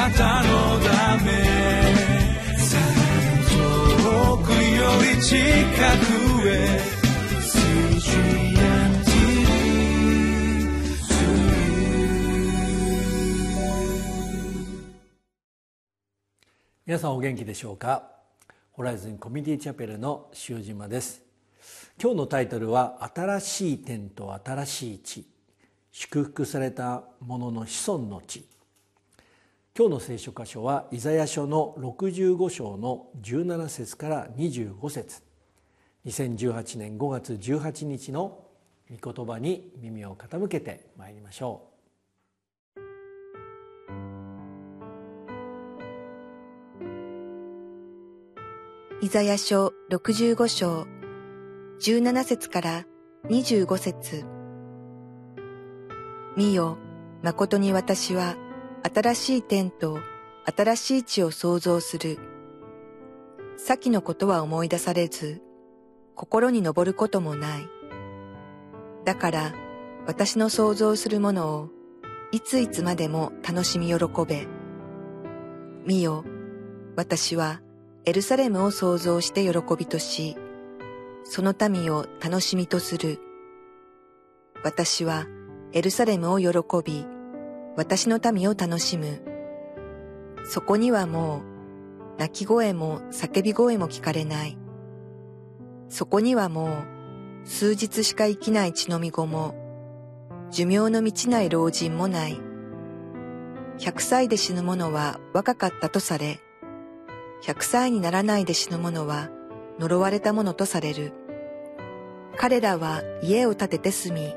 なたのため遠くより近くへ皆さんお元気でしょうか？ホライズンコミュニティチャペルの塩島です。今日のタイトルは新しい天と新しい地。祝福されたものの子孫の地。今日の聖書箇所はイザヤ書の65章の17節から25節。2018年5月18日の御言葉に耳を傾けてまいりましょう。イザヤ書65章17節から25節。見よ、誠に私は新しい天と新しい地を創造する。先のことは思い出されず、心に昇ることもない。だから私の創造するものをいついつまでも楽しみ喜べ。見よ、私はエルサレムを創造して喜びとし、その民を楽しみとする。私はエルサレムを喜び、私の民を楽しむ。そこにはもう、泣き声も叫び声も聞かれない。そこにはもう、数日しか生きない血のみ子も、寿命の満ちない老人もない。百歳で死ぬ者は若かったとされ、百歳にならないで死ぬ者は呪われたものとされる。彼らは家を建てて住み、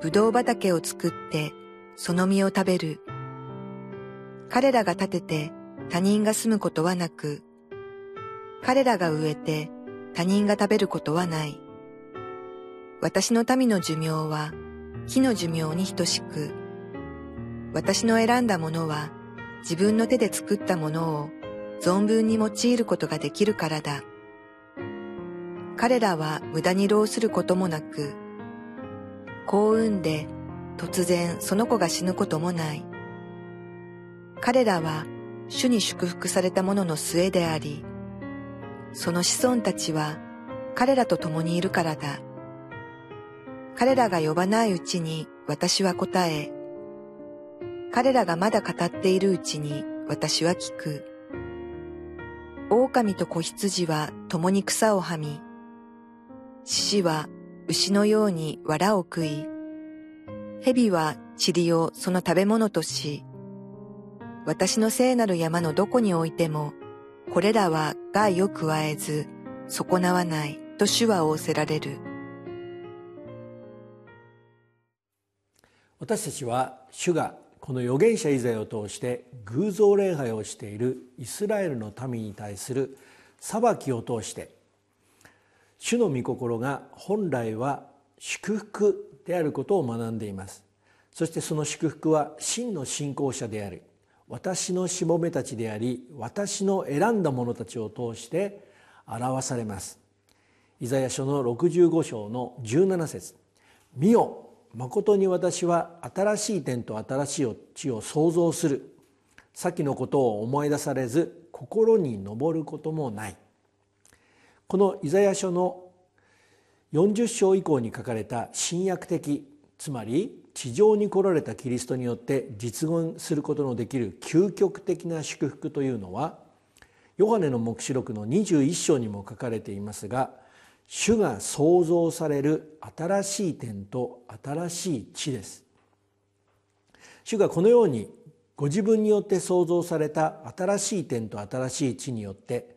ぶどう畑を作ってその実を食べる。彼らが建てて他人が住むことはなく、彼らが植えて他人が食べることはない。私の民の寿命は木の寿命に等しく、私の選んだものは自分の手で作ったものを存分に用いることができるからだ。彼らは無駄に労することもなく、幸運で突然その子が死ぬこともない。彼らは主に祝福された者の末であり、その子孫たちは彼らと共にいるからだ。彼らが呼ばないうちに私は答え、彼らがまだ語っているうちに私は聞く。狼と子羊は共に草をはみ、獅子は牛のように藁を食い、蛇は塵をその食べ物とし、私の聖なる山のどこに置いても、これらは害を加えず、損なわないと主は仰せられる。私たちは主がこの預言者イザヤを通して偶像礼拝をしているイスラエルの民に対する裁きを通して主の御心が本来は祝福であることを学んでいます。そしてその祝福は真の信仰者である私のしもべたちであり私の選んだ者たちを通して表されます。イザヤ書の65章の17節見よ誠に私は新しい天と新しい地を創造する。先のことを思い出されず心に上ることもない。このイザヤ書の40章以降に書かれた新約的つまり地上に来られたキリストによって実現することのできる究極的な祝福というのはヨハネの黙示録の21章にも書かれていますが主が創造される新しい点と新しい地です。主がこのようにご自分によって創造された新しい点と新しい地によって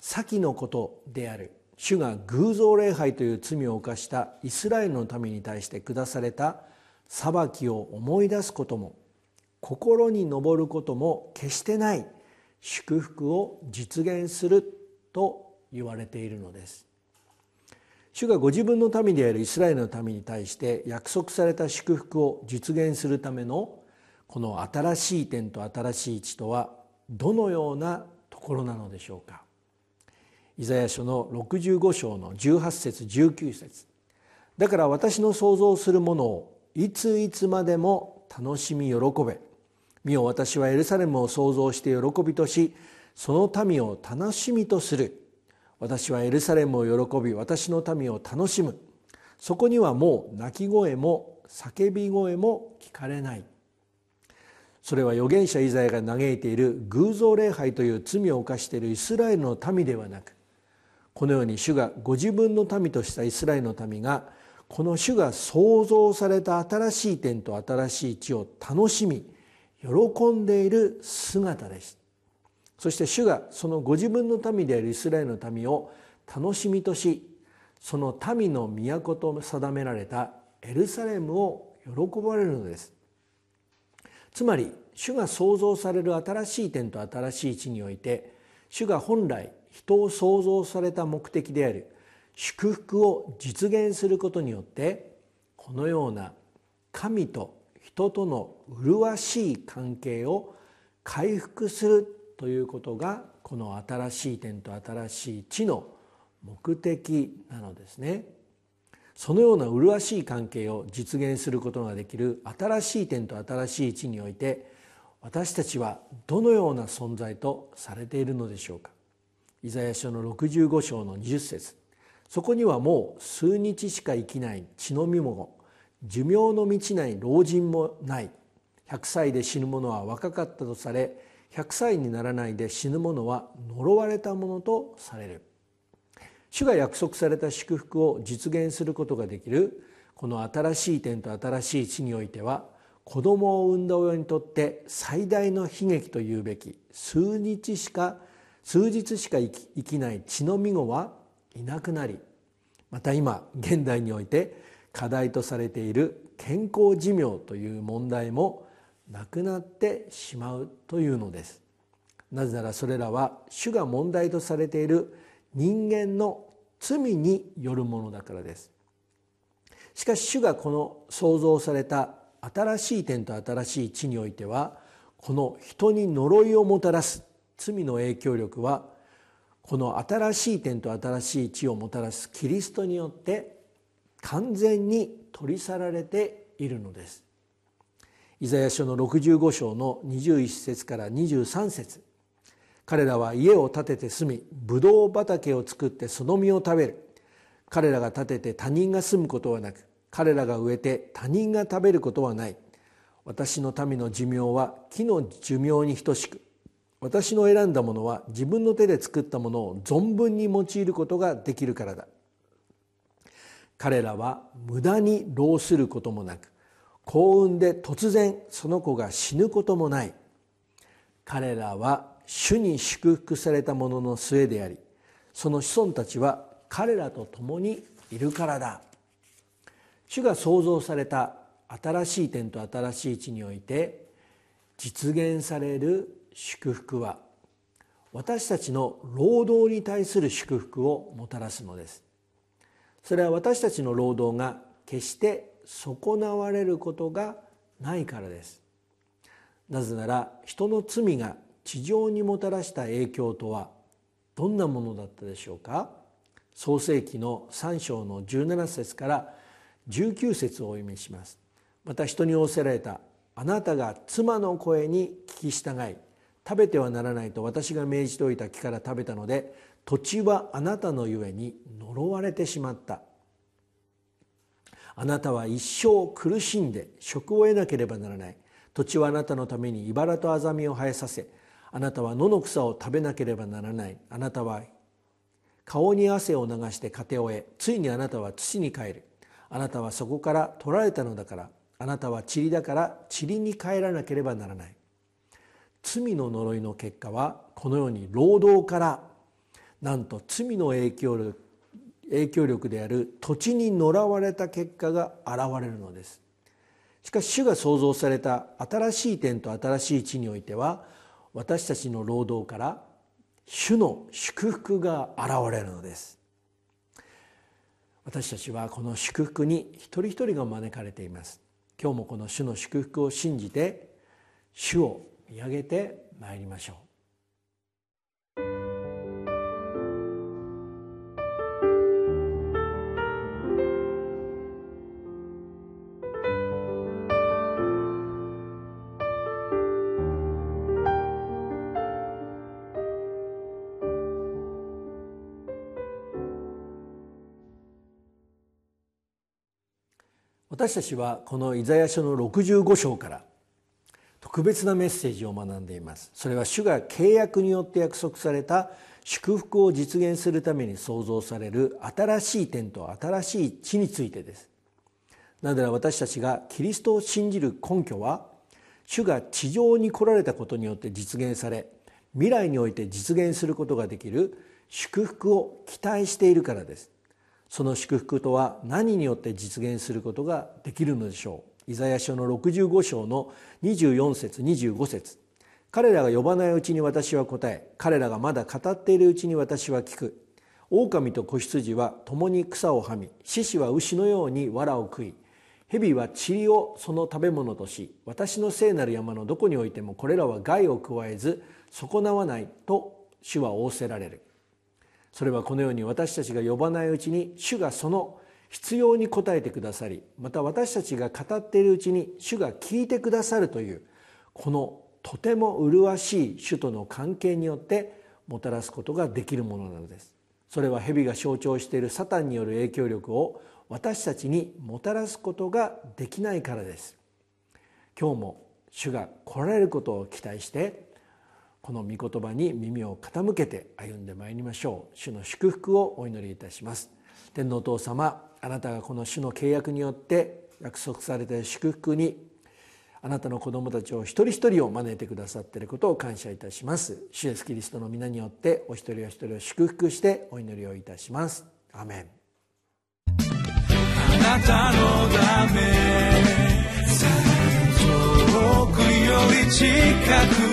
先のことである。主が偶像礼拝という罪を犯したイスラエルの民に対して下された裁きを思い出すことも心に上ることも決してない祝福を実現すると言われているのです。主がご自分の民であるイスラエルの民に対して約束された祝福を実現するためのこの新しい点と新しい地とはどのようなところなのでしょうか？イザヤ書の65章の18節19節。だから私の想像するものをいついつまでも楽しみ喜べ。見よ私はエルサレムを創造して喜びとしその民を楽しみとする。私はエルサレムを喜び私の民を楽しむ。そこにはもう泣き声も叫び声も聞かれない。それは預言者イザヤが嘆いている偶像礼拝という罪を犯しているイスラエルの民ではなくこのように主がご自分の民としたイスラエルの民がこの主が創造された新しい天と新しい地を楽しみ喜んでいる姿です。そして主がそのご自分の民であるイスラエルの民を楽しみとしその民の都と定められたエルサレムを喜ばれるのですつまり主が創造される新しい点と新しい地において主が本来人を創造された目的である祝福を実現することによってこのような神と人との麗しい関係を回復するということがこの新しい点と新しい地の目的なのですね。そのような麗しい関係を実現することができる新しい点と新しい地において私たちはどのような存在とされているのでしょうか。イザヤ書の65章の20節。そこにはもう数日しか生きない血のみも寿命の満ちない老人もない。100歳で死ぬ者は若かったとされ100歳にならないで死ぬ者は呪われたものとされる。主が約束された祝福を実現することができるこの新しい点と新しい地においては子供を産んだ親にとって最大の悲劇というべき数日しか数日しか生きない血のみ子はいなくなりまた今現代において課題とされている健康寿命という問題もなくなってしまうというのです。なぜならそれらは主が問題とされている人間の罪によるものだからです。しかし主がこの創造された新しい点と新しい地においてはこの人に呪いをもたらす罪の影響力はこの新しい点と新しい地をもたらすキリストによって完全に取り去られているのです。イザヤ書の65章の21節から23節。彼らは家を建てて住みブドウ畑を作ってその実を食べる。彼らが建てて他人が住むことはなく彼らが植えて他人が食べることはない。私の民の寿命は木の寿命に等しく私の選んだものは自分の手で作ったものを存分に用いることができるからだ。彼らは無駄に労することもなく幸運で突然その子が死ぬこともない。彼らは主に祝福された者の末でありその子孫たちは彼らと共にいるからだ。主が創造された新しい点と新しい地において実現される祝福は私たちの労働に対する祝福をもたらすのです。それは私たちの労働が決して損なわれることがないからです。なぜなら人の罪が地上にもたらした影響とはどんなものだったでしょうか。創世紀の3章の17節から19節をお読みします。また人に仰せられたあなたが妻の声に聞き従い食べてはならないと私が命じておいた木から食べたので土地はあなたのゆえに呪われてしまった。あなたは一生苦しんで職を得なければならない。土地はあなたのために茨とアザミを生えさせあなたは野の草を食べなければならない。あなたは顔に汗を流して糧を得ついにあなたは土に帰る。あなたはそこから取られたのだからあなたは塵だから塵に帰らなければならない。罪の呪いの結果はこのように労働からなんと罪の影響力影響力である土地に呪われた結果が現れるのです。しかし主が創造された新しい点と新しい地においては私たちの労働から主の祝福が現れるのです。私たちはこの祝福に一人一人が招かれています。今日もこの主の祝福を信じて主を見上げてまいりましょう。私たちはこのイザヤ書の65章から特別なメッセージを学んでいます。それは主が契約によって約束された祝福を実現するために創造される新しい点と新しい地についてです。なぜなら私たちがキリストを信じる根拠は主が地上に来られたことによって実現され未来において実現することができる祝福を期待しているからです。その祝福とは何によって実現することができるのでしょう？イザヤ書の65章の24節25節。彼らが呼ばないうちに私は答え彼らがまだ語っているうちに私は聞く。狼と子羊は共に草をはみ獅子は牛のように藁を食い蛇は塵をその食べ物とし私の聖なる山のどこにおいてもこれらは害を加えず損なわないと主は仰せられる。それはこのように私たちが呼ばないうちに主がその必要に応えてくださりまた私たちが語っているうちに主が聞いてくださるというこのとても麗しい主との関係によってもたらすことができるものなのです。それは蛇が象徴しているサタンによる影響力を私たちにもたらすことができないからです。今日も主が来られることを期待してこの御言葉に耳を傾けて歩んでまいりましょう。主の祝福をお祈りいたします。天皇お父様あなたがこの主の契約によって約束された祝福にあなたの子供たちを一人一人を招いてくださっていることを感謝いたします。主イエスキリストの皆によってお一人お一人を祝福してお祈りをいたします。アメン。あなたのため遠くより近く